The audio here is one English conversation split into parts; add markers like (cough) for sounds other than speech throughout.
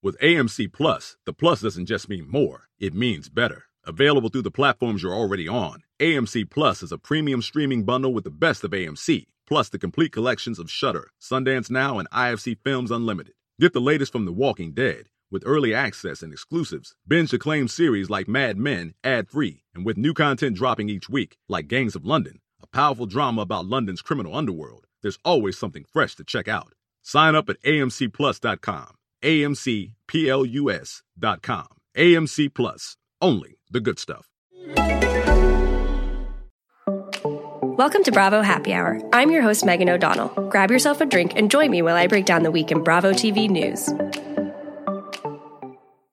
With AMC Plus, the plus doesn't just mean more, it means better. Available through the platforms you're already on, AMC Plus is a premium streaming bundle with the best of AMC, plus the complete collections of Shudder, Sundance Now, and IFC Films Unlimited. Get the latest from The Walking Dead with early access and exclusives. Binge acclaimed series like Mad Men ad free, and with new content dropping each week, like Gangs of London, a powerful drama about London's criminal underworld. There's always something fresh to check out. Sign up at amcplus.com. AMCPLUS.com. AMC Plus. Only the good stuff. Welcome to Bravo Happy Hour. I'm your host, Megan O'Donnell. Grab yourself a drink and join me while I break down the week in Bravo TV news.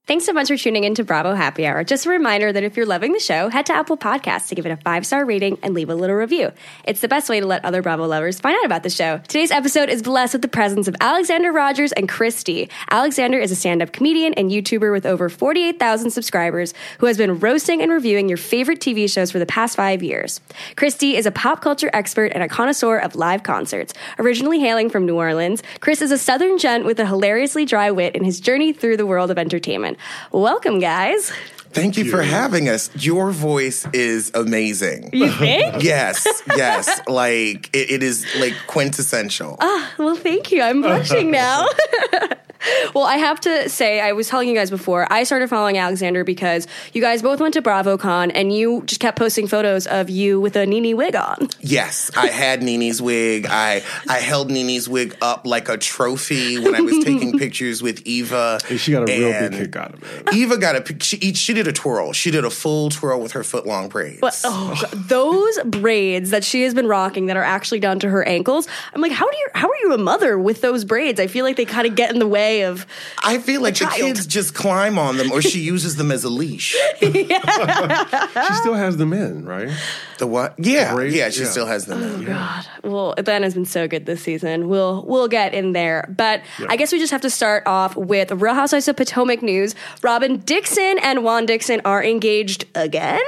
Thanks so much for tuning in to Bravo Happy Hour. Just a reminder that if you're loving the show, head to Apple Podcasts to give it a five star rating and leave a little review. It's the best way to let other Bravo lovers find out about the show. Today's episode is blessed with the presence of Alexander Rodgers and Chris D. Alexander is a stand up comedian and YouTuber with over 48,000 subscribers who has been roasting and reviewing your favorite TV shows for the past five years. Chris D is a pop culture expert and a connoisseur of live concerts. Originally hailing from New Orleans, Chris is a southern gent with a hilariously dry wit in his journey through the world of entertainment. Welcome, guys. Thank you, for having us. Your voice is amazing. You think? (laughs) yes, yes. Like it, it is like quintessential. Ah, well, thank you. I'm blushing now. (laughs) well, I have to say, I was telling you guys before, I started following Alexander because you guys both went to BravoCon and you just kept posting photos of you with a Nene wig on. Yes, I had Nene's wig. I I held Nene's wig up like a trophy when I was taking (laughs) pictures with Eva. And she got a real big kick out of it. Eva got a she she did a twirl. She did a full twirl with her foot long braids. But oh, God, those braids that she has been rocking that are actually down to her ankles. I'm like, how do you? How are you a mother with those braids? I feel like they kind of get in the way of. I feel like the child. kids just climb on them, or she (laughs) uses them as a leash. She still has them in, right? The what? Yeah, Braids? yeah. She Yeah. still has them. Oh, in. God, well, Atlanta's been so good this season. We'll we'll get in there, but I guess we just have to start off with Real Housewives of Potomac news. Robyn Dixon and Juan Dixon are engaged again.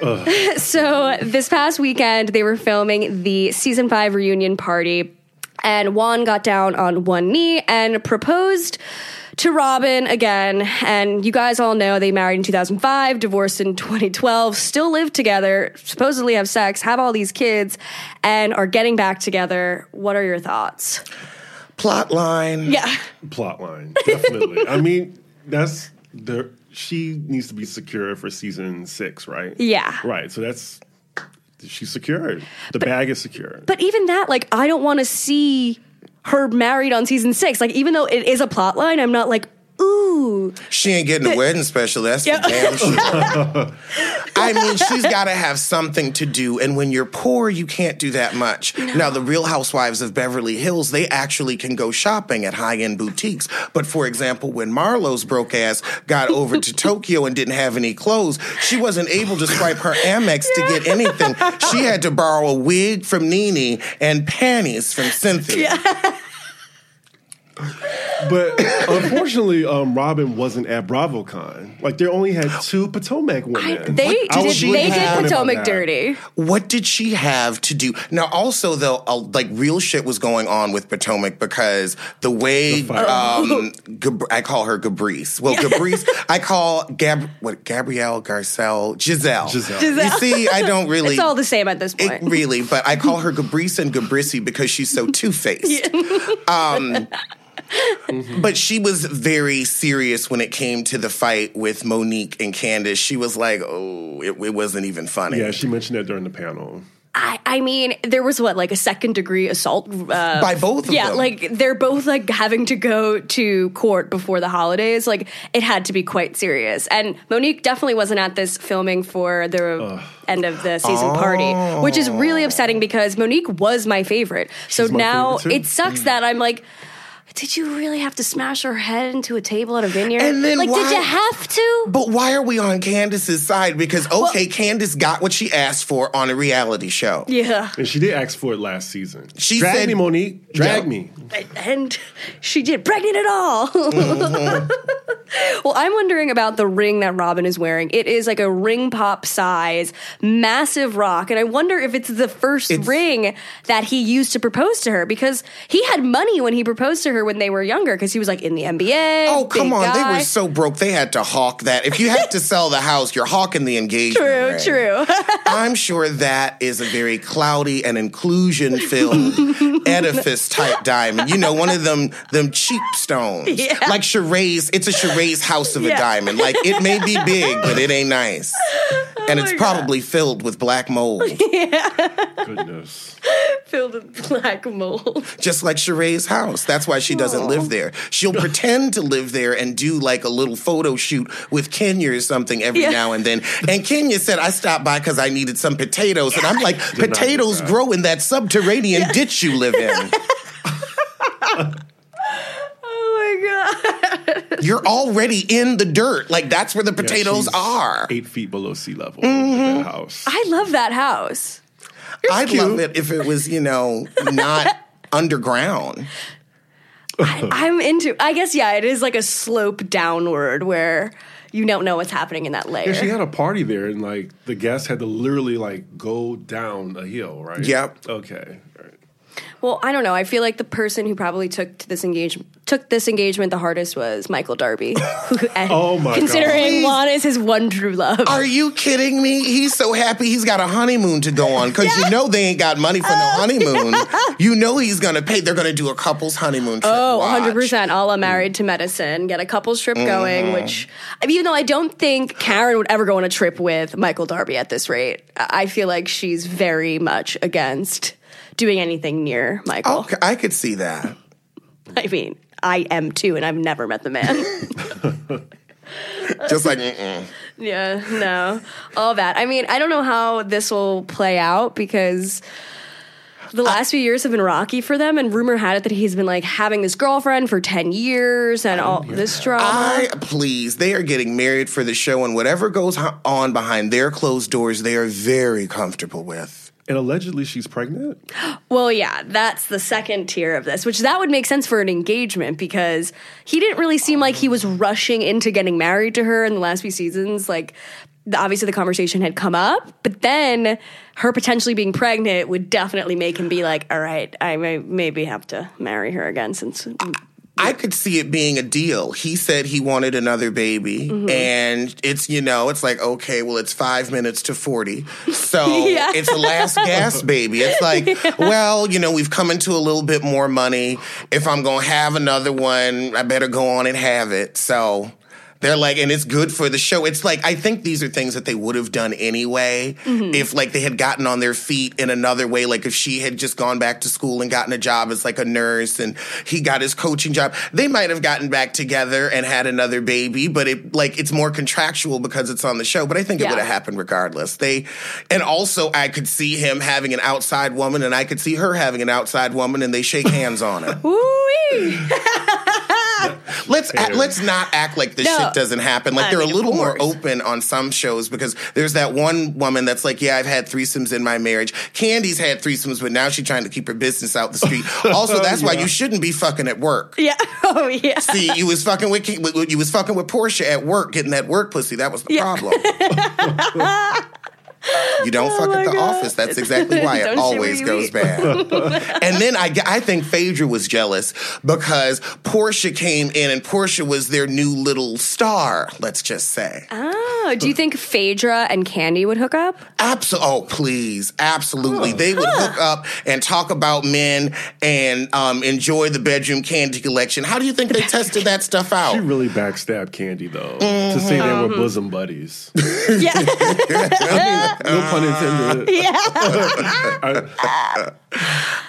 (laughs) so this past weekend, they were filming the season five reunion party, and Juan got down on one knee and proposed to Robyn again. And you guys all know they married in 2005, divorced in 2012, still live together, supposedly have sex, have all these kids, and are getting back together. What are your thoughts? Plot line. Yeah. Plot line, definitely. I mean, that's the she needs to be secure for season six, right? Yeah. Right. So that's she's secured. The bag is secure. But even that, like, I don't want to see her married on season six. Like, even though it is a plot line, I'm not like, ooh. She ain't getting a wedding special. That's for damn sure. (laughs) I mean, she's got to have something to do, and when you're poor, you can't do that much. Now, the Real Housewives of Beverly Hills, they actually can go shopping at high-end boutiques. But for example, when Marlo's broke ass got over to (laughs) Tokyo and didn't have any clothes, she wasn't able to swipe her Amex to get anything. She had to borrow a wig from Nene and panties from Cynthia. But unfortunately, um, Robyn wasn't at BravoCon. Like they only had two Potomac women. They I did, was they did Potomac dirty. What did she have to do? Now, also though, uh, like real shit was going on with Potomac because the way The um, Gab- I call her Gabrice. Well, Gabrice, I call Gab what Gabrielle Garcelle Gizelle. Gizelle. You see, I don't (laughs) really. It's all the same at this it, point. really, but I call her Gabrice and Gabrissy because she's so (laughs) two faced. um, but she was very serious when it came to the fight with Monique and Candiace. She was like, "Oh, it, it wasn't even funny." Yeah, she mentioned that during the panel. I, I mean, there was what, like a second degree assault? Uh, by both of yeah, them. like they're both like having to go to court before the holidays. Like it had to be quite serious. And Monique definitely wasn't at this filming for the end of the season party, which is really upsetting because Monique was my favorite. so my now favorite, too. it sucks that I'm like. Did you really have to smash her head into a table at a vineyard? And then like, why- did you have to? But why are we on Candiace's side? Because okay, Candiace got what she asked for on a reality show. Yeah. And she did ask for it last season. She Drag said- me, Monique. Drag Yeah. me. and she did pregnant at all. Mm-hmm. (laughs) Well, I'm wondering about the ring that Robyn is wearing. It is like a ring pop size, massive rock. And I wonder if it's the first It's- ring that he used to propose to her because he had money when he proposed to her when they were younger because he was like in the NBA. Oh, come big on. They were so broke, they had to hawk that. If you have to (laughs) sell the house, you're hawking the engagement. True, ring. true. (laughs) I'm sure that is a very cloudy and inclusion filled (laughs) edifice type diamond. You know, one of them them cheap stones. Yeah. Like Sheree's, it's a Sheree's house of a diamond. Like it may be big, but it ain't nice. Oh and it's Oh my God. probably filled with black mold. Yeah. Goodness. Filled with black mold. just like Sheree's house. That's why she doesn't live there. She'll (laughs) pretend to live there and do like a little photo shoot with Kenya or something every Yeah. now and then. And Kenya said, I stopped by because I needed some potatoes. And I'm like, not do potatoes grow in that subterranean ditch you live in. (laughs) Oh my god. You're already in the dirt. Like that's where the potatoes she's are. Eight feet below sea level. Mm-hmm. At that house. I love that house. I'd cute. love it if it was, you know, not (laughs) underground. (laughs) I'm into I guess yeah, it is like a slope downward where you don't know what's happening in that layer. Yeah, she had a party there, and like the guests had to literally like go down a hill, right? Yep. Okay. All. Well, I don't know. I feel like the person who probably took to this engagement took this engagement the hardest was Michael Darby. (laughs) Oh my God. Considering Please. Juan is his one true love. Are you kidding me? He's so happy he's got a honeymoon to go on because you know they ain't got money for no honeymoon. You know he's gonna pay. They're gonna do a couple's honeymoon trip. Oh, 100% a la married to medicine. Get a couple's trip Mm-hmm. going, which, I mean, even though I don't think Karen would ever go on a trip with Michael Darby at this rate, I feel like she's very much against doing anything near Michael. Okay, I could see that. (laughs) I mean, I am too, and I've never met the man. (laughs) (laughs) Just like, mm-mm. Yeah, no. All that. I mean, I don't know how this will play out because the last few years have been rocky for them, and rumor had it that he's been like having this girlfriend for 10 years and all this drama. I please. They are getting married for the show, and whatever goes on behind their closed doors, they are very comfortable with. And allegedly, she's pregnant. (gasps) well, yeah, that's the second tier of this, which that would make sense for an engagement because he didn't really seem like he was rushing into getting married to her in the last few seasons. Like, obviously the conversation had come up, but then her potentially being pregnant would definitely make him be like, all right, I may maybe have to marry her again since. I could see it being a deal. He said he wanted another baby, Mm-hmm. and it's you know it's like okay, well it's five minutes to forty, so (laughs) Yeah. it's the last gas baby. It's like (laughs) well you know we've come into a little bit more money. If I'm gonna have another one, I better go on and have it. So. They're like, and it's good for the show. It's like I think these are things that they would have done anyway Mm-hmm. if like they had gotten on their feet in another way. Like if she had just gone back to school and gotten a job as like a nurse, and he got his coaching job, they might have gotten back together and had another baby. But it like it's more contractual because it's on the show. But I think it would have happened regardless. They, and also I could see him having an outside woman, and I could see her having an outside woman, and they shake hands on it. (laughs) (laughs) Woo-wee. (laughs) Let's act, let's not act like this No. shit doesn't happen. Like I they're mean, a little more open on some shows because there's that one woman that's like, yeah, I've had threesomes in my marriage. Candy's had threesomes, but now she's trying to keep her business out the street. (laughs) Also, that's why you shouldn't be fucking at work. yeah. (laughs) Oh, yeah. See, you was fucking with you was fucking with Porsha at work, getting that work pussy. That was the Yeah. problem. You don't oh fuck Oh my at the God. office. That's exactly why it (laughs) always goes bad. (laughs) and then I, I think Phaedra was jealous because Porsha came in and Porsha was their new little star, let's just say. Ah. Oh, do you think Phaedra and Candy would hook up? Absol- oh, please. Absolutely. They would hook up and talk about men and um, enjoy the bedroom candy collection. How do you think they (laughs) tested that stuff out? She really backstabbed Candy though to say they Mm-hmm. were bosom buddies. (laughs) Yeah. (laughs) no pun intended. Yeah.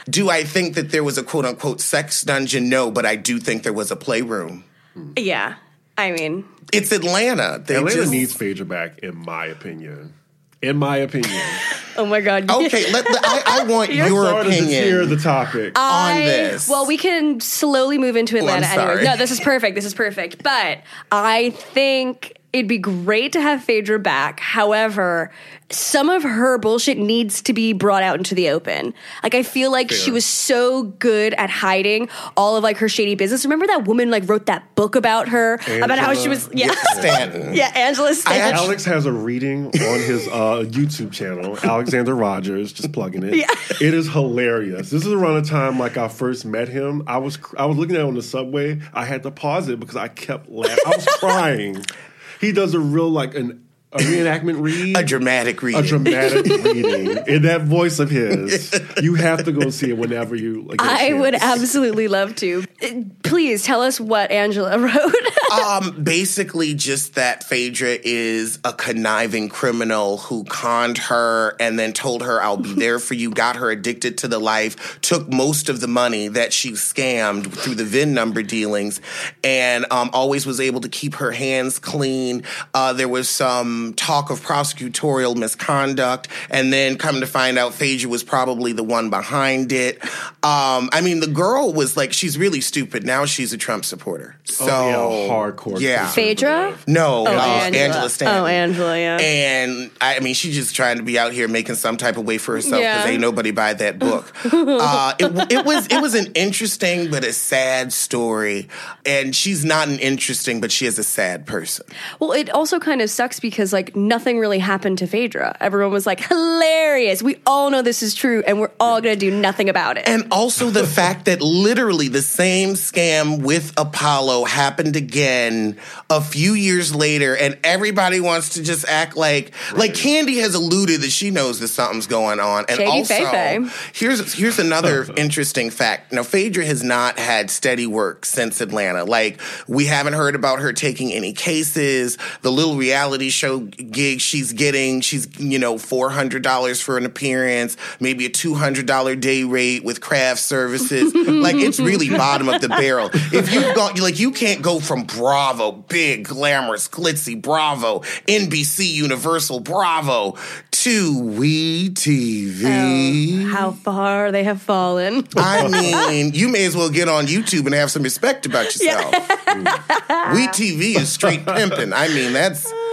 Do I think that there was a quote unquote sex dungeon? No, but I do think there was a playroom. yeah. I mean, It's Atlanta. They Atlanta just, needs Phaedra back, in my opinion. In my opinion. (laughs) oh my God. Okay, let, let- I, I (laughs) want your Sorry to tear opinion. the topic. on this. Well, we can slowly move into oh, I'm Atlanta anyway. No, this is perfect. This is perfect. But I think it'd be great to have Phaedra back. However, some of her bullshit needs to be brought out into the open. Like I feel like she was so good at hiding all of like her shady business. Remember that woman like wrote that book about her about how she was yeah Stanton. (laughs) yeah Angela Stanton. Alex has a reading on his uh, YouTube channel, (laughs) Alexander Rodgers, just plugging it. Yeah. It is hilarious. This is around the time like I first met him. I was I was looking at it on the subway. I had to pause it because I kept laughing. I was crying. (laughs) He does a real like an a reenactment read. A dramatic reading. a dramatic reading in that voice of his. (laughs) You have to go see it whenever you. Like, get a I would absolutely love to. Uh, Please tell us what Angela (laughs) wrote. um, basically, just that Phaedra is a conniving criminal who conned her and then told her, I'll be there for you, got her addicted to the life, took most of the money that she scammed through the VIN number dealings, and um, always was able to keep her hands clean. Uh, there was some talk of prosecutorial misconduct, and then come to find out Phaedra was probably the one behind it. Um, I mean, the girl was like, she's really stupid. Now she's a Trump supporter. So, Oh, yeah, hardcore. Yeah. Phaedra? no, Oh, uh, Angela. Angela. Stanton. Oh, Angela, yeah. And I mean, she's just trying to be out here making some type of way for herself because Yeah. ain't nobody buy that book. (laughs) uh, it, it was it was an interesting but a sad story, and she's not an interesting, but she is a sad person. Well, it also kind of sucks because like nothing really happened to Phaedra. Everyone was like, hilarious. We all know this is true, and we're all going to do nothing about it. And also the (laughs) fact that literally the same scam with Apollo happened again a few years later, and everybody wants to just act like like Candy has alluded that she knows that something's going on. And Shady also, Faye-Faye. here's here's another (laughs) interesting fact. Now, Phaedra has not had steady work since Atlanta. Like we haven't heard about her taking any cases. The little reality gig she's getting, she's you know four hundred dollars for an appearance, maybe a two hundred dollar day rate with craft services. (laughs) like it's really bottom of the barrel. If you've got like you can't go from Bravo, big glamorous glitzy Bravo, NBC Universal Bravo to We TV. Oh, how far they have fallen. I mean, you may as well get on YouTube and have some respect about yourself. we TV is straight pimping. I mean, that's. (laughs)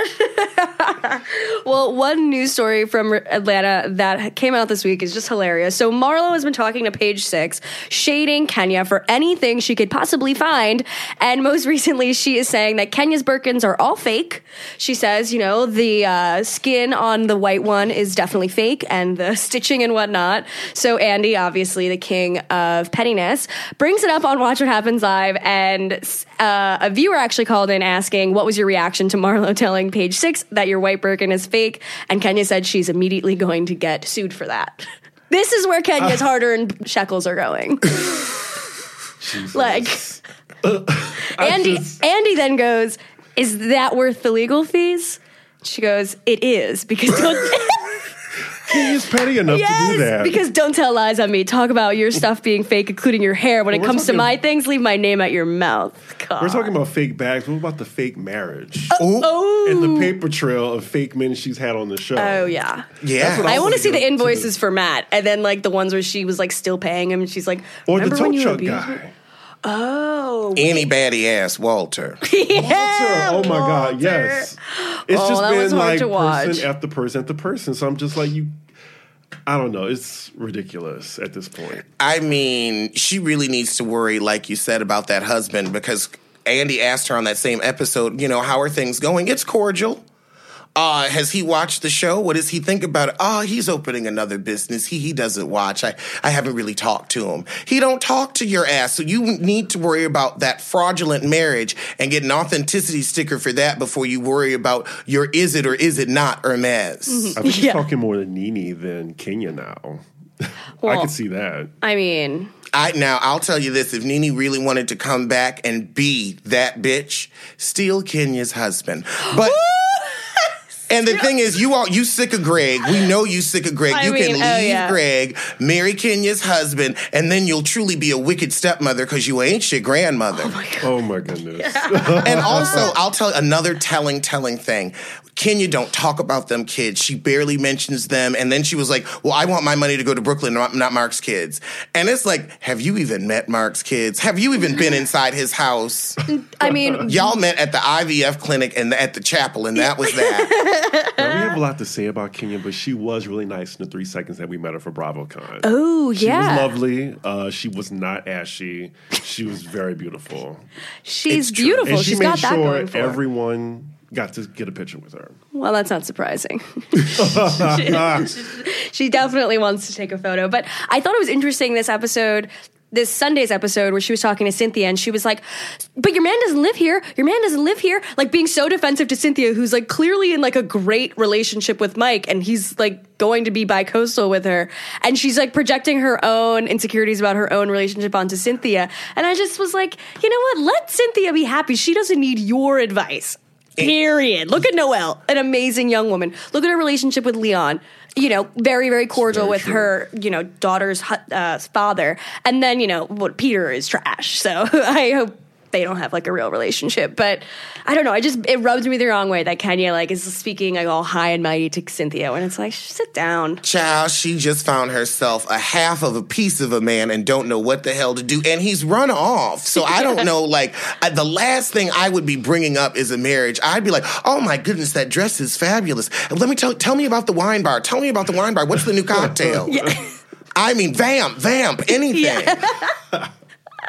(laughs) well, one news story from Atlanta that came out this week is just hilarious. So Marlo has been talking to Page Six, shading Kenya for anything she could possibly find, and most (laughs) recently she is saying that Kenya's Birkins are all fake. She says, you know, the uh, skin on the white one is definitely fake, and the (laughs) stitching and whatnot. So Andy, obviously the king of pettiness, brings it up on Watch What Happens Live, and uh, a viewer actually called in asking, "What was your reaction to Marlo telling Page Six that your white Birkin is fake?" And Kenya said she's immediately going to get sued for that. (laughs) This is where Kenya's ah. hard-earned shekels are going. (laughs) like (laughs) Andy, just- Andy then goes, "Is that worth the legal fees?" She goes, "It is because don't." He is petty enough to do Yes, that. because don't tell lies on me. Talk about your stuff being fake, including your hair. When it comes to talking- my things, leave my name at your mouth. God. We're talking about fake bags. What about the fake marriage? Oh, oh. oh, And the paper trail of fake men she's had on the show. oh yeah. yeah. I I want to see the go to invoices for Matt, and then like the ones where she was like still paying him, and she's like, Or the "Remember tow when you truck abused guy. Me?" Oh, Any baddie ass Walter. (laughs) yeah, oh my God, yes. It's Oh, just that was been hard like to watch. person after person after person. So I'm just like, you, I don't know. It's ridiculous at this point. I mean, she really needs to worry, like you said, about that husband because Andy asked her on that same episode, you know, how are things going? It's cordial. Uh, has he watched the show? What does he think about it? Oh, he's opening another business. He he doesn't watch. I, I haven't really talked to him. He don't talk to your ass. So you need to worry about that fraudulent marriage and get an authenticity sticker for that before you worry about your is it or is it not Hermes. I think she's Yeah. talking more to Nene than Kenya now. (laughs) I Well- can see that. I mean, I now I'll tell you this: if Nene really wanted to come back and be that bitch, steal Kenya's husband. But and the thing is, you all you sick of Greg. We know you sick of Greg. I you can oh, leave oh, yeah. Greg, marry Kenya's husband, and then you'll truly be a wicked stepmother because you ain't shit grandmother. Oh my oh goodness. (laughs) and also, I'll tell another telling, telling thing. Kenya, don't talk about them kids. She barely mentions them. And then she was like, well, I want my money to go to Brooklyn, not, not Mark's kids. And it's like, have you even met Mark's kids? Have you even been inside his house? I mean, Y'all met at the IVF clinic and at the chapel, and that was that. (laughs) Now, we have a lot to say about Kenya, but she was really nice in the three seconds that we met her for BravoCon. oh She yeah, was lovely. Uh, she was not ashy. She was very beautiful. she's beautiful. And she She's made got that sure going for her. everyone got to get a picture with her. Well, that's not surprising. (laughs) she, she definitely wants to take a photo. But I thought it was interesting this episode, this Sunday's episode, where she was talking to Cynthia and she was like, But your man doesn't live here. Your man doesn't live here. Like being so defensive to Cynthia, who's like clearly in like a great relationship with Mike and he's like going to be bi-coastal with her. And she's like projecting her own insecurities about her own relationship onto Cynthia. And I just was like, you know what? Let Cynthia be happy. She doesn't need your advice. Period. Look at Noelle, an amazing young woman. Look at her relationship with Leon. You know, very, very cordial very with true. her, you know, daughter's uh, father. And then, you know, what Peter is trash. So (laughs) I hope they don't have like a real relationship. But I don't know. I just, it rubs me the wrong way that Kenya like is speaking like all high and mighty to Cynthia when it's like, sit down. Child, she just found herself a half of a piece of a man and don't know what the hell to do. And he's run off. So I don't (laughs) know, like, I, the last thing I would be bringing up is a marriage. I'd be like, oh my goodness, that dress is fabulous. And let me tell, tell me about the wine bar. Tell me about the wine bar. What's the new (laughs) cocktail? I mean, vamp, vamp, anything. (laughs)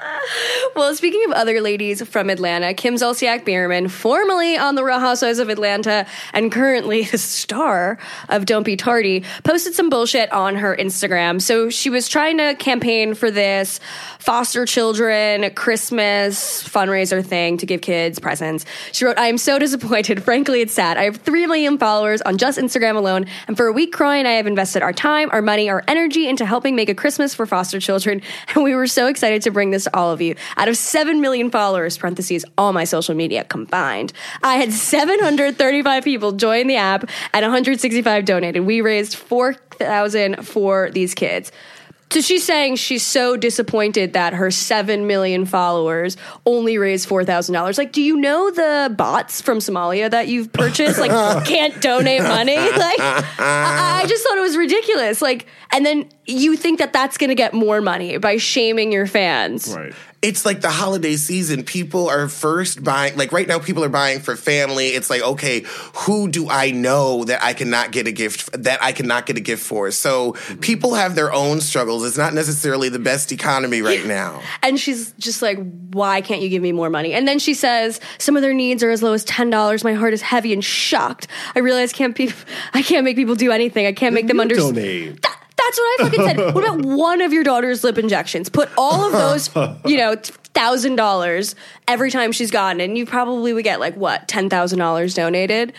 (laughs) Well, speaking of other ladies from Atlanta, Kim Zolciak Biermann, formerly on The Real Housewives of Atlanta and currently (laughs) the star of Don't Be Tardy, posted some bullshit on her Instagram. So she was trying to campaign for this foster children Christmas fundraiser thing to give kids presents. She wrote, I am so disappointed. (laughs) Frankly, it's sad. I have 3 million followers on just Instagram alone, and for a week crying, I have invested our time, our money, our energy into helping make a Christmas for foster children, and we were so excited to bring this all of you. Out of 7 million followers, parentheses, all my social media combined, I had 735 people join the app and 165 donated. We raised 4,000 for these kids. So she's saying she's so disappointed that her 7 million followers only raised $4,000. Like, do you know the bots from Somalia that you've purchased? Like, (laughs) can't donate money? (laughs) Like, I, I just thought it was ridiculous. Like, and then you think that that's going to get more money by shaming your fans. Right. It's like the holiday season. People are first buying, like right now, people are buying for family. It's like, okay, who do I know that I cannot get a gift, that I cannot get a gift for? So mm-hmm. people have their own struggles. It's not necessarily the best economy right now. And she's just like, why can't you give me more money? And then she says, some of their needs are as low as $10. My heart is heavy and shocked. I realize can't pe- I can't make people do anything. I can't make them understand. That's what I fucking said. What about one of your daughter's lip injections? Put all of those, you know, thousand dollars every time she's it, and you probably would get like what ten thousand dollars donated.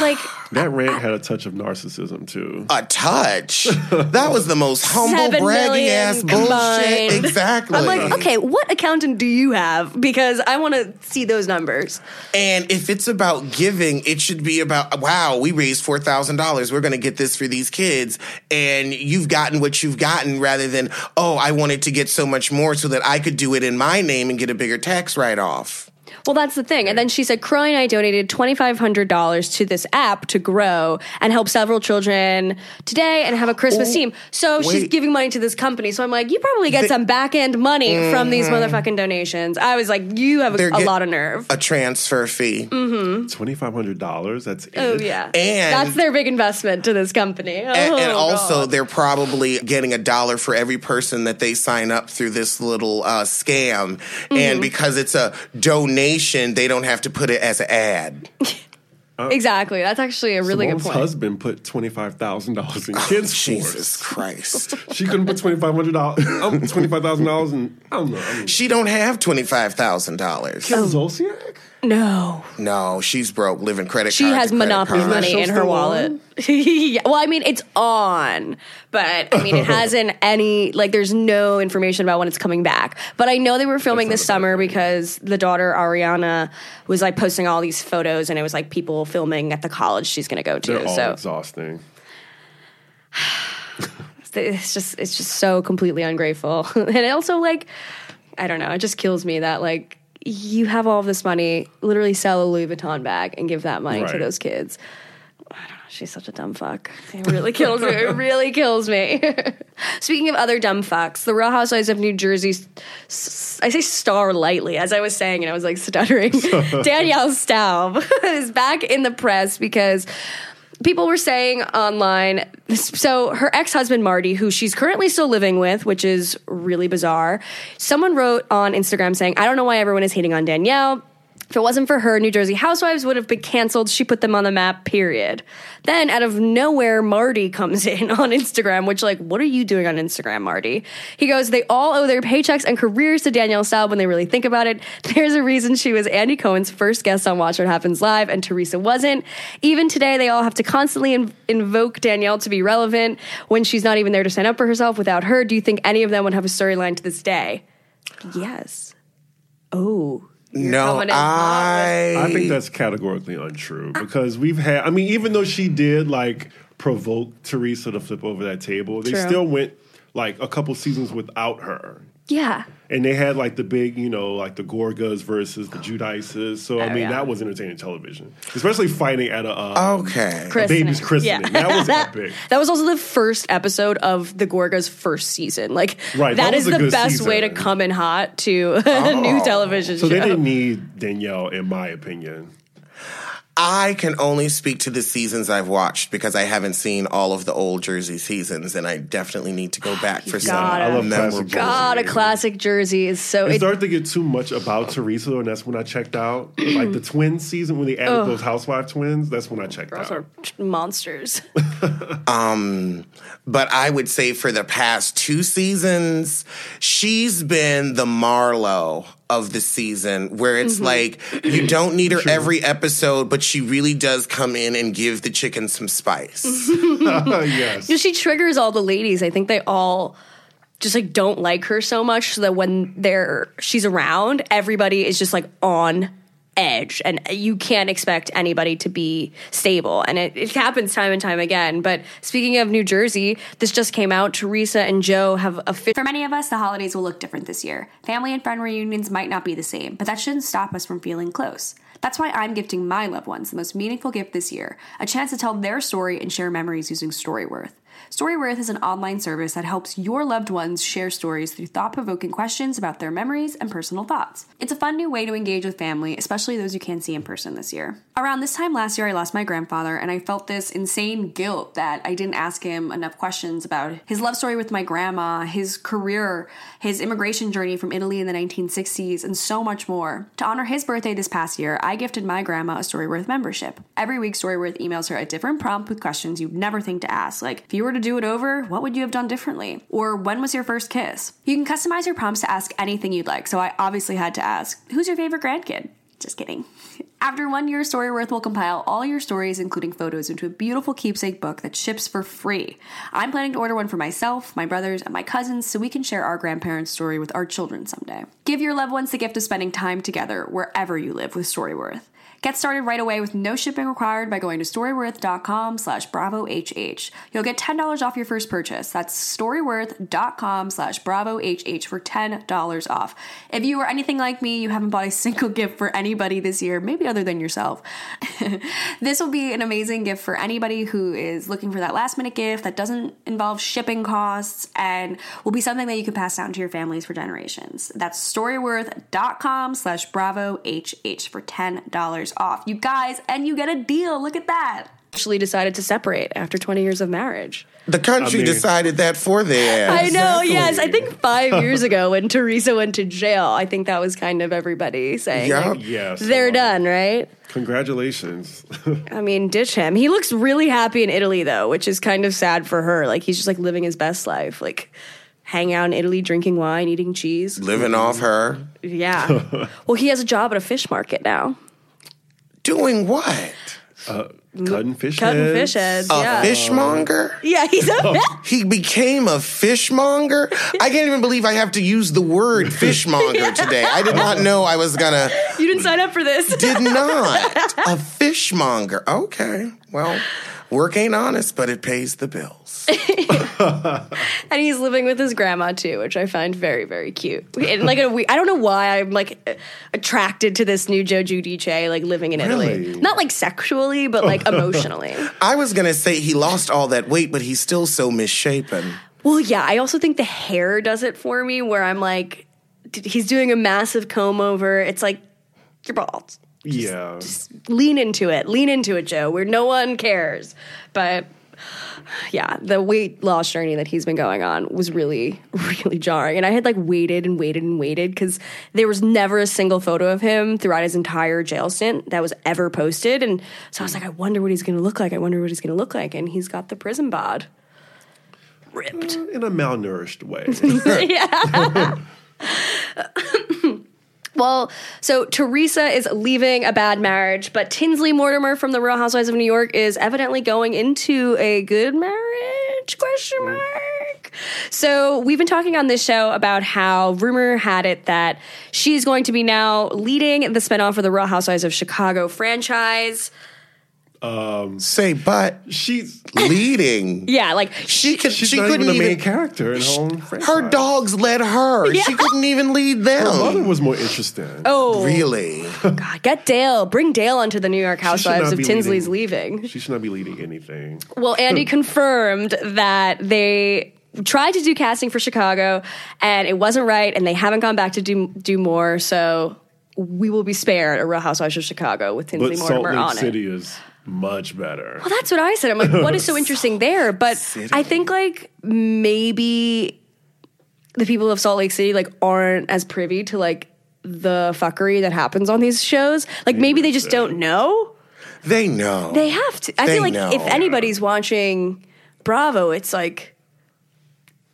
Like (sighs) That rant had a touch of narcissism too. A touch. That was the most (laughs) humble, seven braggy million ass combined. bullshit. (laughs) Exactly. I'm like, okay, what accountant do you have? Because I want to see those numbers. And if it's about giving, it should be about, wow, we raised $4,000. We're going to get this for these kids. And you've gotten what you've gotten rather than, oh, I wanted to get so much more so that I could do it in my name and get a bigger tax write off. Well, that's the thing. And then she said, Kroy and I donated $2,500 to this app to grow and help several children today and have a Christmas Oh, team. So she's giving money to this company. So I'm like, you probably get some back end money from these motherfucking donations. I was like, you have a, They're a lot of nerve. A transfer fee. Twenty five hundred dollars. That's it. Oh, yeah. And- that's their big investment to this company. And, and Oh, also, they're probably getting a dollar for every person that they sign up through this little uh, scam. Mm-hmm. And because it's a donation, they don't have to put it as an ad. (laughs) exactly. That's actually a really Simone's good point. husband put twenty five thousand dollars in kids' (laughs) Jesus. Christ. (laughs) She couldn't put twenty five hundred dollars, um, twenty five thousand dollars, in I don't know. I mean, she don't have $25,000. Kim Zolciak. No. No, she's broke, living credit She card has to credit monopoly card. money in her wallet. (laughs) yeah. Well, I mean, it's on, but I mean, it (laughs) hasn't any like. There's no information about when it's coming back. But I know they were filming this not a bad summer thing. because the daughter Ariana was like posting all these photos, and it was like people filming at the college she's going to go They're to. all So exhausting. (sighs) it's just it's just so completely ungrateful, (laughs) and it also like I don't know. It just kills me that like you have all of this money, literally sell a Louis Vuitton bag and give that money to those kids. I don't know. She's such a dumb fuck. It really kills me. It really kills me. (laughs) Speaking of other dumb fucks, the Real Housewives of New Jersey, s- I say star lightly, as I was saying, and I was like stuttering. (laughs) Danielle Staub (laughs) is back in the press because people were saying online so her ex-husband marty who she's currently still living with which is really bizarre someone wrote on instagram saying i don't know why everyone is hating on danielle if it wasn't for her, New Jersey Housewives would have been canceled. She put them on the map, period. Then, out of nowhere, Marty comes (laughs) in on Instagram, which, like, what are you doing on Instagram, Marty? He goes, They all owe their paychecks and careers to Danielle Staub when they really think about it. (laughs) There's a reason she was Andy Cohen's first guest on Watch What Happens Live, and Teresa wasn't. Even today, they all have to constantly in- invoke Danielle to be relevant when she's not even there to stand up for herself without her. Do you think any of them would have a storyline to this day? Yes. Oh. You're no, coming in hot with- I. I think that's categorically untrue because we've had. I mean, even though she did like provoke Teresa to flip over that table, they True. still went like a couple seasons without her. Yeah. And they had like the big, you know, like the Gorgas versus the Giudices. So I Oh, mean, yeah. that was entertaining television, especially fighting at a, um, Okay. a Christening. baby's christening. That (laughs) was epic. That was also the first episode of the Gorga's first season. Like Right, that that is the good best way to come in hot to a (laughs) new television So show. they didn't need Danielle, in my opinion. I can only speak to the seasons I've watched because I haven't seen all of the old Jersey seasons, and I definitely need to go (sighs) back for some gotta. I love memorable. classic Jersey. God, a classic Jersey is so. It It, started to get too much about Teresa, and that's when I checked out. (clears throat) like the twin season when they added those housewife twins, that's when I checked girls out. are monsters. (laughs) um, But I would say for the past two seasons, she's been the Marlo of the season, where it's Mm-hmm. like you don't need her every episode, but she really does come in and give the chicken some spice. (laughs) yes. she triggers all the ladies. I think they all just like don't like her so much so that when they're she's around, everybody is just like on edge and you can't expect anybody to be stable and it, it happens time and time again but speaking of new jersey this just came out teresa and joe have a For many of us, the holidays will look different this year. Family and friend reunions might not be the same, but that shouldn't stop us from feeling close. That's why I'm gifting my loved ones the most meaningful gift this year a chance to tell their story and share memories using Storyworth. Storyworth is an online service that helps your loved ones share stories through thought provoking questions about their memories and personal thoughts. It's a fun new way to engage with family, especially those you can't see in person this year. Around this time last year, I lost my grandfather, and I felt this insane guilt that I didn't ask him enough questions about his love story with my grandma, his career, his immigration journey from Italy in the 1960s, and so much more. To honor his birthday this past year, I gifted my grandma a Storyworth membership. Every week, Storyworth emails her a different prompt with questions you'd never think to ask, like, if you were to do it over, what would you have done differently? Or when was your first kiss? You can customize your prompts to ask anything you'd like, so I obviously had to ask, who's your favorite grandkid? Just kidding. (laughs) After one year, Storyworth will compile all your stories, including photos, into a beautiful keepsake book that ships for free. I'm planning to order one for myself, my brothers, and my cousins so we can share our grandparents' story with our children someday. Give your loved ones the gift of spending time together wherever you live with Storyworth. Get started right away with no shipping required by going to storyworth.com slash bravohh. You'll get $10 off your first purchase. That's storyworth.com slash bravohh for $10 off. If you are anything like me, you haven't bought a (laughs) single gift for anybody this year, maybe other than yourself. (laughs) this will be an amazing gift for anybody who is looking for that last minute gift that doesn't involve shipping costs and will be something that you can pass down to your families for generations. That's storyworth.com slash bravohh for $10 off. You guys, and you get a deal. Look at that. actually decided to separate after 20 years of marriage The country I mean- decided that for their ass. I know, Exactly. yes. I think five (laughs) years ago when Teresa went to jail, I think that was kind of everybody saying, Yup. like, Yes. they're done, right? Congratulations. (laughs) I mean, ditch him. He looks really happy in Italy, though, which is kind of sad for her. Like, he's just like living his best life, like hanging out in Italy, drinking wine, eating cheese. Living off her. Yeah. (laughs) well, he has a job at a fish market now, Doing what? Uh, cutting fish cutting heads. fish heads. A yeah. fishmonger? Yeah, he's a (laughs) oh. He became a fishmonger? I can't even believe I have to use the word (laughs) fishmonger today. I did not know I was gonna. You didn't sign up for this. Did not. (laughs) A fishmonger. Okay. Well, Work ain't honest, but it pays the bills. (laughs) and he's living with his grandma too, which I find very, very cute. And like, a, we- I don't know why I'm like attracted to this new Joe Giudice, like living in Italy. Really? Not like sexually, but like (laughs) emotionally. I was gonna say he lost all that weight, but he's still so misshapen. Well, yeah, I also think the hair does it for me, where I'm like, he's doing a massive comb over. It's like you're bald. Yeah. Lean into it. Lean into it, Joe. Where no one cares. But yeah, the weight loss journey that he's been going on was really, (laughs) really jarring. And I had like waited and waited and waited because there was never a single photo of him throughout his entire jail stint that was ever posted. And so I was like, I wonder what he's going to look like. I wonder what he's going to look like. And he's got the prison bod. Ripped. Uh, in a malnourished way. (laughs) (laughs) Well, so Teresa is leaving a bad marriage, but Tinsley Mortimer from the Real Housewives of New York is evidently going into a good marriage? Question mm. mark. So we've been talking on this show about how rumor had it that she's going to be now leading the spinoff of the Real Housewives of Chicago franchise. Um, Say, but She's leading. (laughs) Yeah, like She could. she's she not couldn't even the main even. character in her own franchise. Her dogs led her. (laughs) She couldn't even lead them. Her mother was more interesting. oh Really? (laughs) God, get Dale, bring Dale onto the New York should Housewives not if be Tinsley's leading- leaving. She should not be leading anything. Well, Andy confirmed that they tried to do casting for Chicago and it wasn't right, and they haven't gone back to do do more. So we will be spared a Real Housewives of Chicago with Tinsley But Salt Mortimer Lake on it. City is much better. Well, that's what I said. I'm like, what is so (laughs) interesting there? But I think like maybe the people of Salt Lake City like aren't as privy to like the fuckery that happens on these shows. Like maybe they just don't know. They know. They have to. I They feel like know. if anybody's watching Bravo, it's like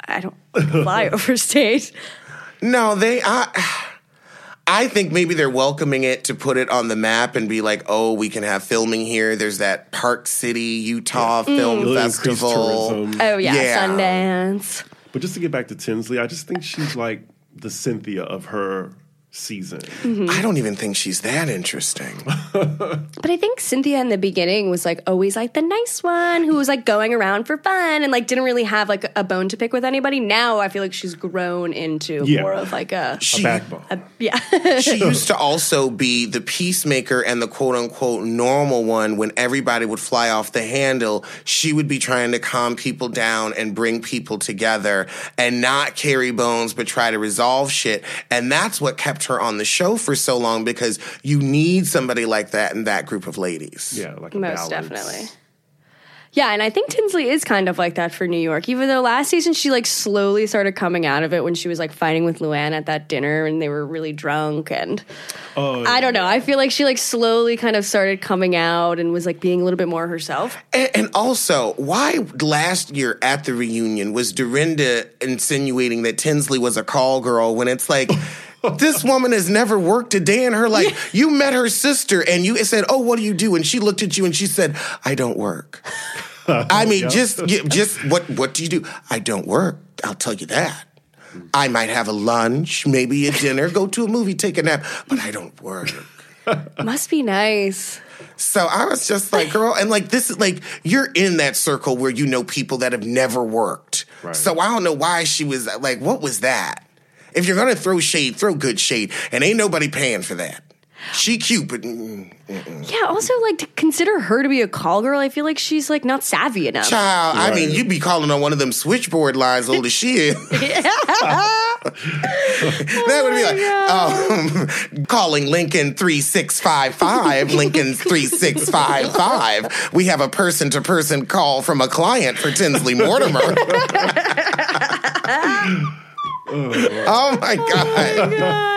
I don't (laughs) fly over state. No, they. I, I think maybe they're welcoming it to put it on the map and be like, oh, we can have filming here. There's that Park City, Utah Film mm. It'll Festival. Oh yeah, Yeah. Sundance. But just to get back to Tinsley, I just think she's like the Cynthia of her season. Mm-hmm. I don't even think she's that interesting. (laughs) But I think Cynthia in the beginning was like always like the nice one who was like going around for fun and like didn't really have like a bone to pick with anybody. Now I feel like she's grown into Yeah. more of like a, A She, backbone. yeah. (laughs) she used to (laughs) also be the peacemaker and the quote unquote normal one when everybody would fly off the handle. She would be trying to calm people down and bring people together and not carry bones, but try to resolve shit. And that's what kept her on the show for so long because you need somebody like that in that group of ladies. Yeah, like a Most balance. definitely. Yeah, and I think Tinsley is kind of like that for New York. Even though last season she like slowly started coming out of it when she was like fighting with Luann at that dinner and they were really drunk and Oh, I don't know. I feel like she like slowly kind of started coming out and was like being a little bit more herself. And, and also, why last year at the reunion was Dorinda insinuating that Tinsley was a call girl when it's like, this woman has never worked a day in her life. You met her sister and you said, "Oh, what do you do?" And she looked at you and she said, "I don't work." (laughs) I mean, just just what what do you do? I don't work. I'll tell you that. I might have a lunch, maybe a dinner, go to a movie, take a nap, but I don't work. (laughs) Must be nice. So I was just like, (laughs) girl, and like this is like you're in that circle where you know people that have never worked. Right. So I don't know why she was like, what was that? If you're gonna throw shade, throw good shade, and ain't nobody paying for that. She cute, but mm, Yeah, also like to consider her to be a call girl, I feel like she's like not savvy enough. child. I mean, you'd be calling on one of them switchboard lines, old as she is. (laughs) (laughs) that would be like, um, calling Lincoln 3655, Lincoln 3655. We have a person to person call from a client for Tinsley Mortimer. (laughs) Oh, oh, oh my God. God.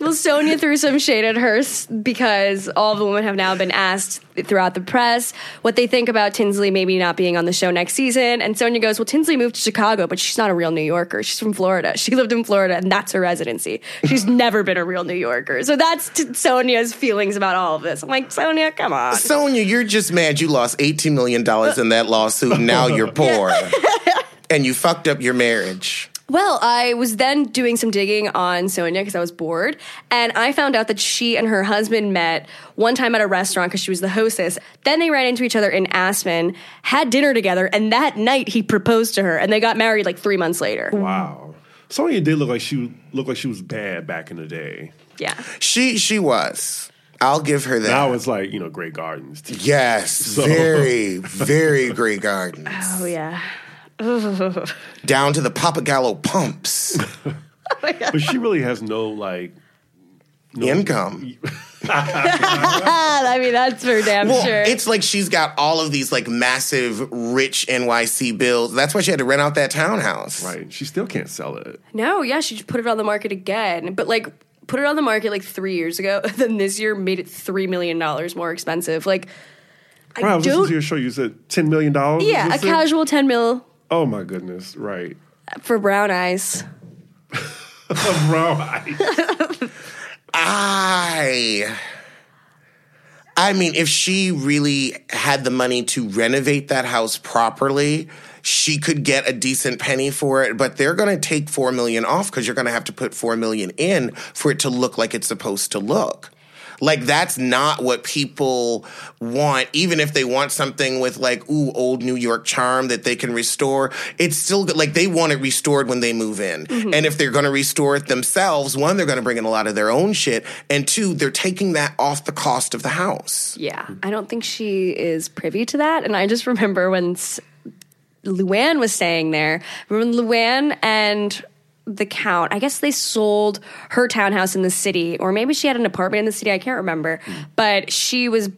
Well, Sonja threw some shade at her because all the women have now been asked throughout the press what they think about Tinsley maybe not being on the show next season. And Sonja goes, Well, Tinsley moved to Chicago, but she's not a real New Yorker. She's from Florida. She lived in Florida, and that's her residency. She's (laughs) never been a real New Yorker. So that's t- Sonja's feelings about all of this. I'm like, Sonja, come on. Sonja, you're just mad you lost $18 million in that lawsuit and now you're (laughs) poor. and you fucked up your marriage. Well, I was then doing some digging on Sonja because I was bored, and I found out that she and her husband met one time at a restaurant because she was the hostess. Then they ran into each other in Aspen, had dinner together, and that night he proposed to her, and they got married like three months later. Wow. Sonja did look like she looked like she was bad back in the day. Yeah. She she was. I'll give her that. Now it's like, you know, Grey Gardens. too. yes, very (laughs) very grey gardens. Oh yeah. (laughs) Down to the Pappagallo pumps. (laughs) But she really has no like Income. (laughs) I mean, that's for damn Well, sure. it's like she's got all of these like massive rich NYC bills. That's why she had to rent out that townhouse. right. She still can't sell it. no, yeah, she just put it on the market again, but like put it on the market like three years ago. Then this year made it three million dollars more expensive. Like, I Wow, I was listening don't. to your show. You said ten million dollars. Yeah, a casual ten mil Oh my goodness! Right. for brown eyes. (laughs) Brown eyes. I I mean, if she really had the money to renovate that house properly, she could get a decent penny for it, but they're going to take 4 million off cuz you're going to have to put 4 million in for it to look like it's supposed to look. Like that's not what people want even if they want something with like ooh old New York charm that they can restore. It's still good. like they want it restored when they move in. Mm-hmm. And if they're going to restore it themselves, one they're going to bring in a lot of their own shit and two they're taking that off the cost of the house. Yeah, I don't think she is privy to that. And I just remember when S- Luann was staying there. Remember when Luann and the Count, I guess they sold her townhouse in the city, or maybe she had an apartment in the city. I can't remember. But she was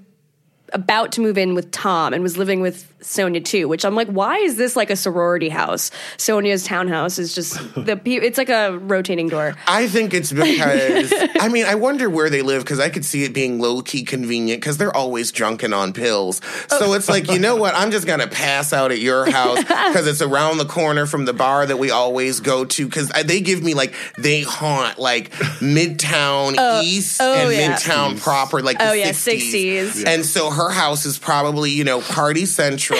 about to move in with Tom and was living with Sonja too, which I'm like, why is this like a sorority house? Sonja's townhouse is just (laughs) the it's like a rotating door. I think it's (laughs) because I mean I wonder where they live because I could see it being low key convenient because they're always drunken on pills. So it's like you know what I'm just gonna pass out at your house (laughs) because it's around the corner from the bar that we always go to because they give me like they haunt like Midtown oh, East oh, and yeah. Midtown proper like Oh, yeah, 60s. 60s. and so her house is probably you know party central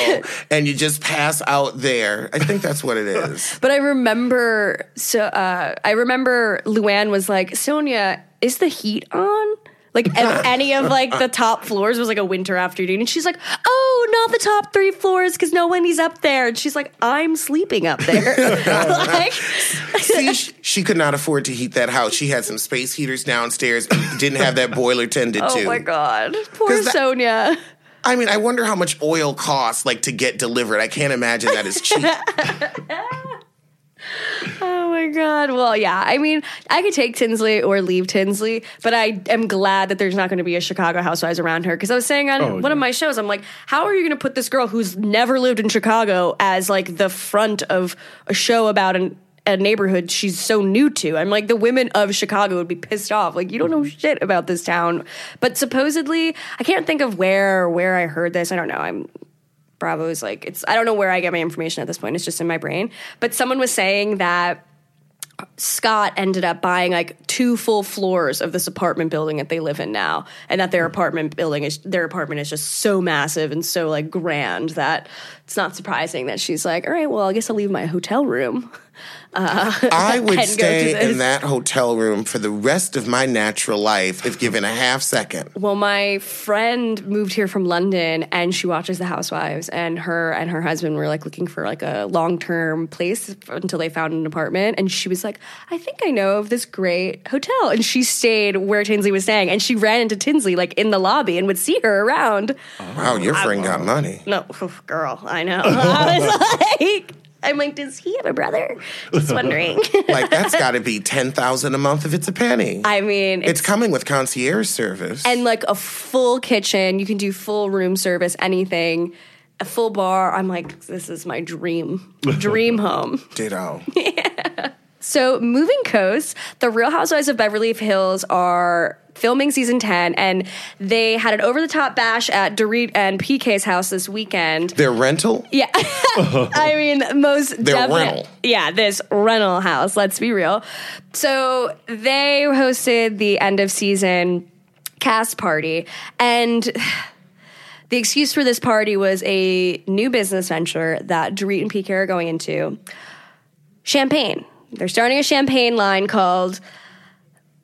and you just pass out there. I think that's what it is. (laughs) But I remember, so uh, I remember Luann was like, Sonja, is the heat on? Like (laughs) any of like the top floors was like a winter afternoon, and she's like, "Oh, not the top three floors because no one is up there." And she's like, "I'm sleeping up there." (laughs) like, See, sh- she could not afford to heat that house. She had some space heaters downstairs didn't have that boiler tended oh to. Oh my god, poor Sonja. I mean, I wonder how much oil costs like to get delivered. I can't imagine that is cheap. (laughs) Oh my god. Well, yeah. I mean, I could take Tinsley or leave Tinsley, but I am glad that there's not going to be a Chicago Housewives around her because I was saying on Oh, one yeah. of my shows, I'm like, how are you going to put this girl who's never lived in Chicago as like the front of a show about an a neighborhood she's so new to. I'm like the women of Chicago would be pissed off. Like you don't know shit about this town. But supposedly, I can't think of where where I heard this. I don't know. I'm Bravo is like it's I don't know where I get my information at this point. It's just in my brain. But someone was saying that Scott ended up buying like two full floors of this apartment building that they live in now, and that their apartment building is their apartment is just so massive and so like grand that it's not surprising that she's like, all right, well, I guess I'll leave my hotel room. (laughs) Uh, I (laughs) would And go to stay in that hotel room for the rest of my natural life if given a half second. Well, my friend moved here from London, and she watches The Housewives, and her and her husband were like looking for like a long term place until they found an apartment, and she was like, "I think I know of this great hotel," and she stayed where Tinsley was staying, and she ran into Tinsley like in the lobby and would see her around. Wow, your friend got money. No, (laughs) girl, I know. (laughs) I was like, I'm like, does he have a brother? Just (laughs) wondering. Like that's got to be ten thousand a month if it's a penny. I mean, it's coming with concierge service. and like a full kitchen. You can do full room service, anything. A full bar. I'm like, this is my dream, dream (laughs) home. Ditto. (laughs) So, moving coast, the Real Housewives of Beverly Hills are filming season 10, and they had an over the top bash at Dorit and PK's house this weekend. Their rental. Yeah. (laughs) I mean, most Their definite- rental. Yeah, this rental house, let's be real. So they hosted the end of season cast party and (sighs) the excuse for this party was a new business venture that Dorit and PK are going into. Champagne. They're starting a champagne line called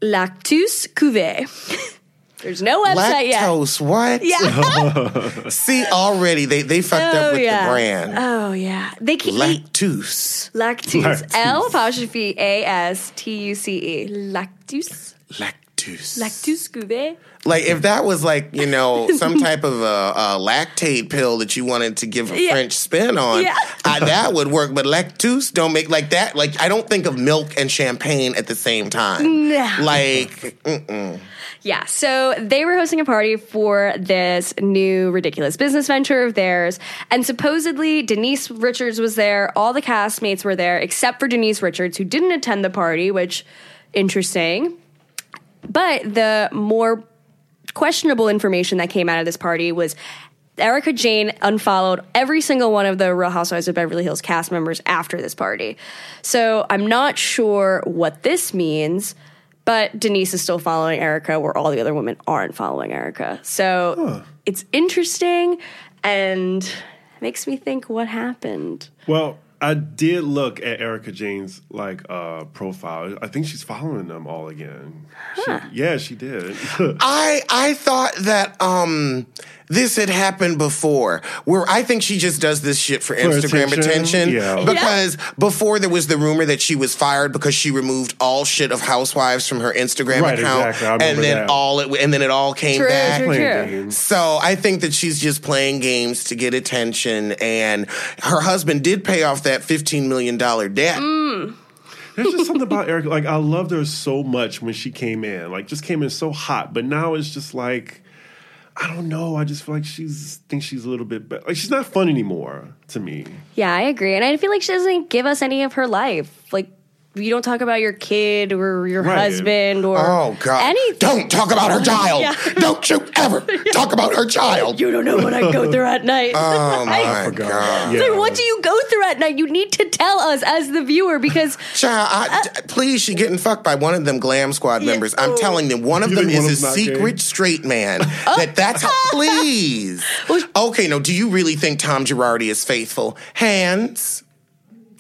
L'Astuce Cuvée. (laughs) There's no website yet. Lactose, what? Yeah. (laughs) (laughs) See, already they, they fucked oh up with yeah. the brand. Oh yeah. They can eat Lactose. lactose. Lactose. L apostrophe A S T U C E. Lactose. Lactose. Lactose Cuvée. Like if that was like you know some (laughs) type of a, a lactate pill that you wanted to give a Yeah. French spin on, Yeah. I, that would work. But lactose don't make like that. Like I don't think of milk and champagne at the same time. No. Like mm-mm. Yeah, so they were hosting a party for this new ridiculous business venture of theirs. And supposedly Denise Richards was there. All the castmates were there, except for Denise Richards, who didn't attend the party, which interesting. But the more questionable information that came out of this party was Erika Jayne unfollowed every single one of the Real Housewives of Beverly Hills cast members after this party. So I'm not sure what this means, but Denise is still following Erika where all the other women aren't following Erika. So it's interesting and makes me think what happened. Well, I did look at Erika Jayne's like uh, profile. I think she's following them all again. She, yeah, she did. (laughs) I I thought that um this had happened before where I think she just does this shit for, Instagram attention? attention. Yeah. Because before there was the rumor that she was fired because she removed all shit of housewives from her Instagram Right, account. exactly. I and then that. all it and then it all came True, back. true, true. So I think that she's just playing games to get attention and her husband did pay off that fifteen million dollar debt. Mm. There's just something about Erika. Like I loved her so much when she came in. Like just came in so hot, but now it's just like I don't know. I just feel like she's think she's a little bit better. Like she's not fun anymore to me. Yeah, I agree. And I feel like she doesn't give us any of her life. Like, you don't talk about your kid or your Right. husband or Oh God! anything. Don't talk about her child. Yeah. (laughs) Don't you ever (laughs) talk about her child. You don't know what I go through at night. Oh (laughs) my forgot. God! Yeah. Like, what do you go through at night? You need to tell us as the viewer because Child, I, uh, d- please, she getting fucked by one of them Glam Squad members. I'm telling them, one of You them is a of them's gay? secret straight man. Oh. that that's how, please. Okay, no, do you really think Tom Girardi is faithful? Hands.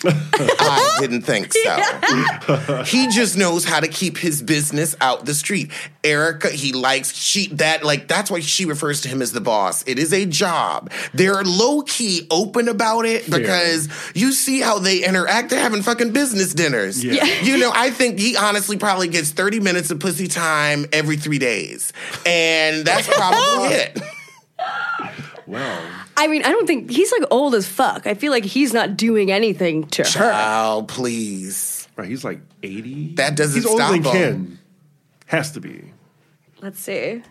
I didn't think so. (laughs) he just knows how to keep his business out the street. Erika, he likes she that like that's why she refers to him as the boss. It is a job. They're low key open about it because you see how they interact. They're having fucking business dinners. Yeah. You know, I think he honestly probably gets 30 minutes of pussy time every three days. And that's probably (laughs) it. (laughs) Wow. I mean, I don't think he's like old as fuck. I feel like he's not doing anything to her. Child, please. Right, he's like 80. That doesn't He's older stop than him. Ken. Has to be. Let's see.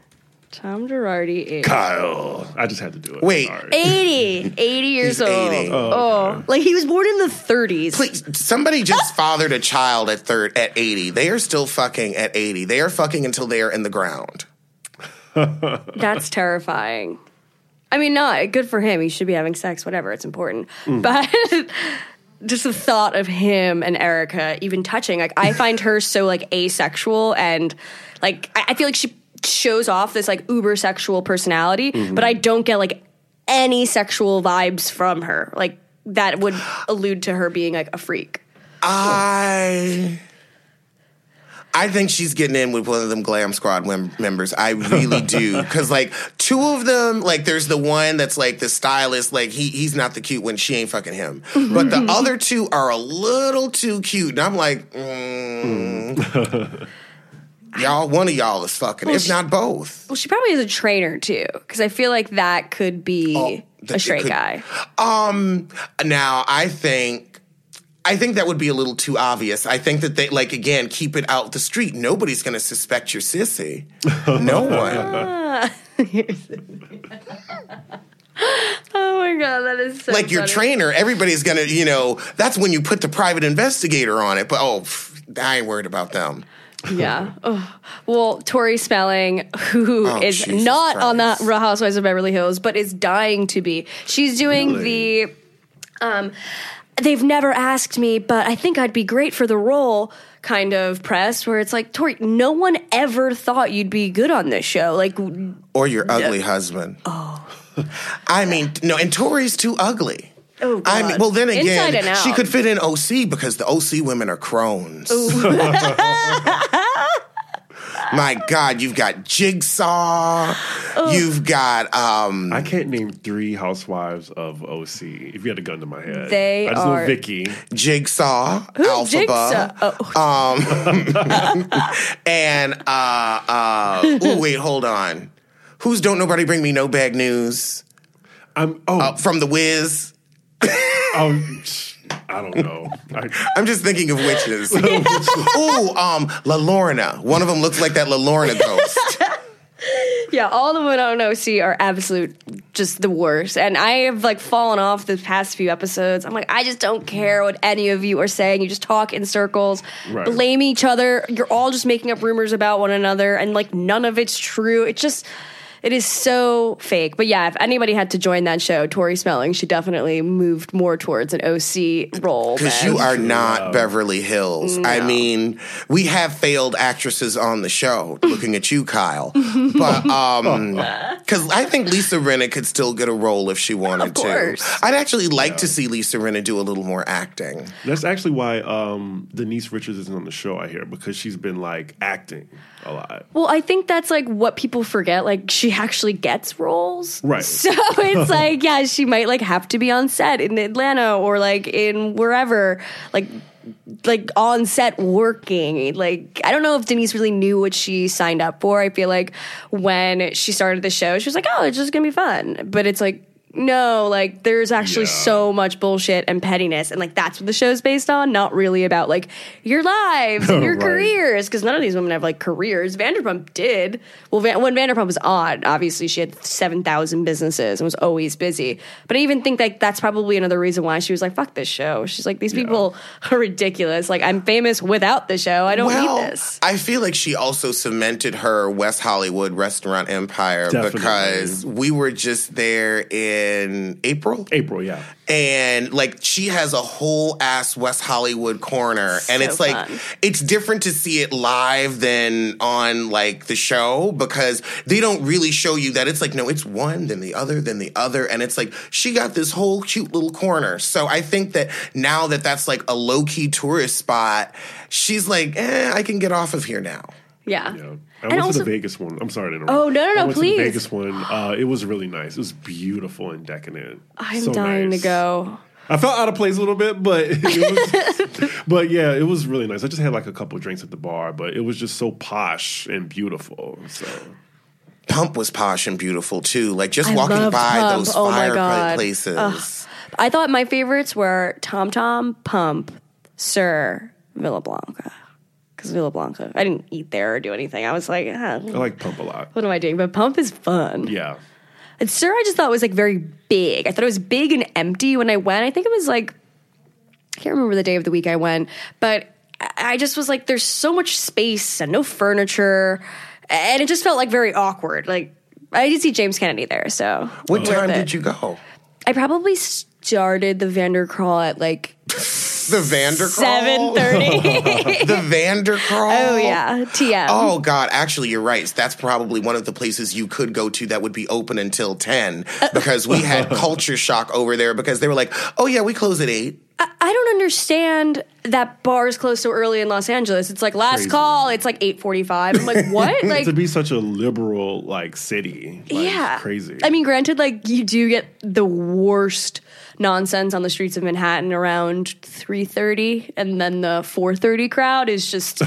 Tom Girardi is Kyle. I just had to do it. Wait. Sorry. 80. (laughs) 80 years He's old. 80. Oh, oh. like he was born in the 30s. Please, somebody just (laughs) fathered a child at third at 80. They are still fucking at 80. They are fucking until they are in the ground. That's terrifying. I mean, not good for him. He should be having sex, whatever. It's important. Hmm. But (laughs) just the thought of him and Erika even touching, like, I find her so like asexual and like I, I feel like she shows off this like uber sexual personality, mm-hmm. but I don't get like any sexual vibes from her. Like that would allude to her being like a freak. I I think she's getting in with one of them Glam Squad mem- members. I really do (laughs) because like two of them, like there's the one that's like the stylist, like he he's not the cute one. She ain't fucking him. But the other two are a little too cute, and I'm like, mm, (laughs) y'all, one of y'all is fucking, if she- not both. Well, she probably is a trainer too, because I feel like that could be Oh, a straight could- guy. Um, now I think. I think that would be a little too obvious. I think that they like again keep it out the street. Nobody's going to suspect you're sissy. No (laughs) one. Oh my god, that is so like your funny. trainer, everybody's gonna, you know, that's when you put the private investigator on it. But oh, pff, I ain't worried about them. Yeah. Oh. Well, Tori Spelling, who is Oh, Jesus not on the Real Housewives of Beverly Hills, but is dying to be. She's doing Really? the. Um, they've never asked me, but I think I'd be great for the role. Kind of press where it's like Tori, no one ever thought you'd be good on this show. Like, Or your ugly husband. Oh. (laughs) I mean, no, and Tori's too ugly. Oh, I mean, well, then again, she could fit in OC because the OC women are crones. (laughs) (laughs) My God, you've got Jigsaw. You've got um, I can't name three housewives of OC. If you had a gun to my head, They I just are- know Vicki. Jigsaw, Who's Elphaba, Jigsaw? Oh, (laughs) and uh, uh, oh wait, hold on. Who's don't nobody bring me no bad news I'm oh uh, from the Wiz? oh (laughs) I don't know. I, I'm just thinking of (laughs) witches. Ooh, um, La Llorona. One of them looks like that La Llorona ghost. (laughs) yeah, all the women on OC are absolute just the worst. And I have like fallen off the past few episodes. I'm like, I just don't care what any of you are saying. You just talk in circles, Right. blame each other. You're all just making up rumors about one another, and like none of it's true. It just. It is so fake. But yeah, if anybody had to join that show, Tori Smelling, she definitely moved more towards an OC role. Because you are not Beverly Hills. I mean, we have failed actresses on the show. (laughs) Looking at you, Kyle. But um, (laughs) because I think Lisa Rinna could still get a role if she wanted Of course. to. I'd actually like to see Lisa Rinna do a little more acting. that's actually why um, Denise Richards isn't on the show. I hear because she's been like acting a lot. Well, I think that's like what people forget. Like she actually gets roles, Right. (laughs) So it's (laughs) like, yeah, she might like have to be on set in Atlanta or like in wherever, like like on set working. Like I don't know if Denise really knew what she signed up for. I feel like when she started the show, she was like, "Oh, it's just gonna be fun," but it's like. No, like there's actually Yeah. so much bullshit and pettiness, and like that's what the show's based on, not really about like your lives and (laughs) your Right. careers, because none of these women have like careers. Vanderpump did. Well, Van- when Vanderpump was on, obviously she had seven thousand businesses and was always busy. But I even think like that's probably another reason why she was like, "Fuck this show." She's like, "These people (laughs) are ridiculous. Like I'm famous without the show. I don't well, need this." I feel like she also cemented her West Hollywood restaurant empire Definitely. because we were just there in April. April, yeah. and like she has a whole ass West Hollywood corner, and So it's like fun. it's different to see it live than on like the show because they don't really show you that it's like no, it's one, then the other, then the other, and it's like she got this whole cute little corner. So I think that now that that's like a low key tourist spot, she's like, eh, I can get off of here now. Yeah. Yeah. I And went also- to the Vegas one. I'm sorry to interrupt. Oh, no, no, no, I went please. To the Vegas one. Uh, it was really nice. It was beautiful and decadent. I'm So dying nice. to go. I felt out of place a little bit, but (laughs) was, but yeah, it was really nice. I just had like a couple of drinks at the bar, but it was just so posh and beautiful. So Pump was posh and beautiful too. Like just I walking by Pump. those Oh my God. fireplaces. I thought my favorites were Tom Tom, Pump, SUR, Villa Blanca. Because Villa Blanca, I didn't eat there or do anything. I was like, ah, I like Pump a lot. what am I doing? But Pump is fun. Yeah, And SUR, I just thought was like very big. I thought it was big and empty when I went. I think it was like, I can't remember the day of the week I went, but I I just was like, there's so much space and no furniture. And it just felt like very awkward. Like, I did see James Kennedy there, so. What time it. did you go? I probably started the Vandercrawl at like The Vandercrawl. seven thirty. (laughs) The Vandercrawl. oh yeah, TM. Oh God, actually, you're right. That's probably one of the places you could go to that would be open until ten uh, because we had (laughs) culture shock over there because they were like, "Oh yeah, we close at 8. I, I don't understand that bars close so early in Los Angeles. It's like last Crazy. call. It's like eight forty five. I'm like, (laughs) what? Like, to be such a liberal like city, like, yeah, crazy. I mean, granted, like you do get the worst nonsense on the streets of Manhattan around three thirty, and then the four thirty crowd is just.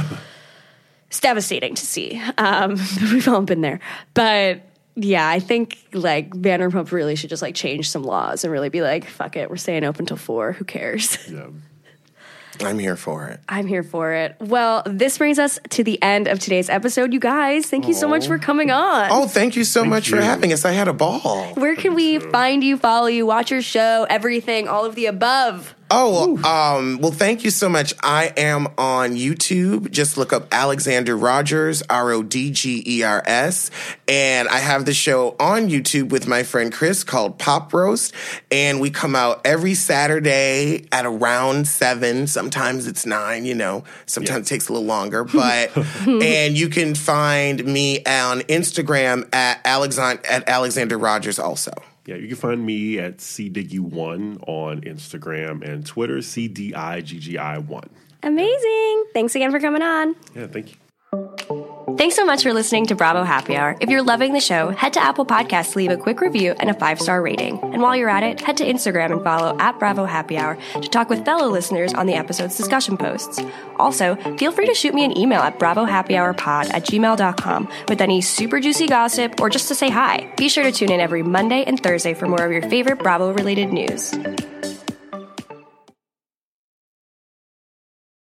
It's (laughs) devastating to see. Um, (laughs) we've all been there, but yeah, I think like Vanderpump really should just like change some laws and really be like, "Fuck it, we're staying open till four. Who cares?" (laughs) yeah. I'm here for it. I'm here for it. Well, this brings us to the end of today's episode. You guys, thank you so much for coming on. Oh, thank you so much for having us. I had a ball. Where can we find you, follow you, watch your show, everything, all of the above? Oh, um, well, thank you so much. I am on YouTube. Just look up Alexander Rodgers, R O D G E R S. And I have the show on YouTube with my friend Chris called Pop Roast. And we come out every Saturday at around seven. Sometimes it's nine, you know, sometimes it takes a little longer. But, (laughs) and you can find me on Instagram at Alexander, at Alexander Rodgers also. Yeah, you can find me at cdiggy1 on Instagram and Twitter, cdiggi1. Amazing. Thanks again for coming on. Yeah, thank you. Thanks so much for listening to Bravo Happy Hour. If you're loving the show, head to Apple Podcasts leave a quick review and a five star rating. And while you're at it, head to Instagram and follow at Bravo Happy Hour to talk with fellow listeners on the episode's discussion posts. Also, feel free to shoot me an email at bravohappyhourpod at gmail.com with any super juicy gossip or just to say hi. Be sure to tune in every Monday and Thursday for more of your favorite Bravo related news.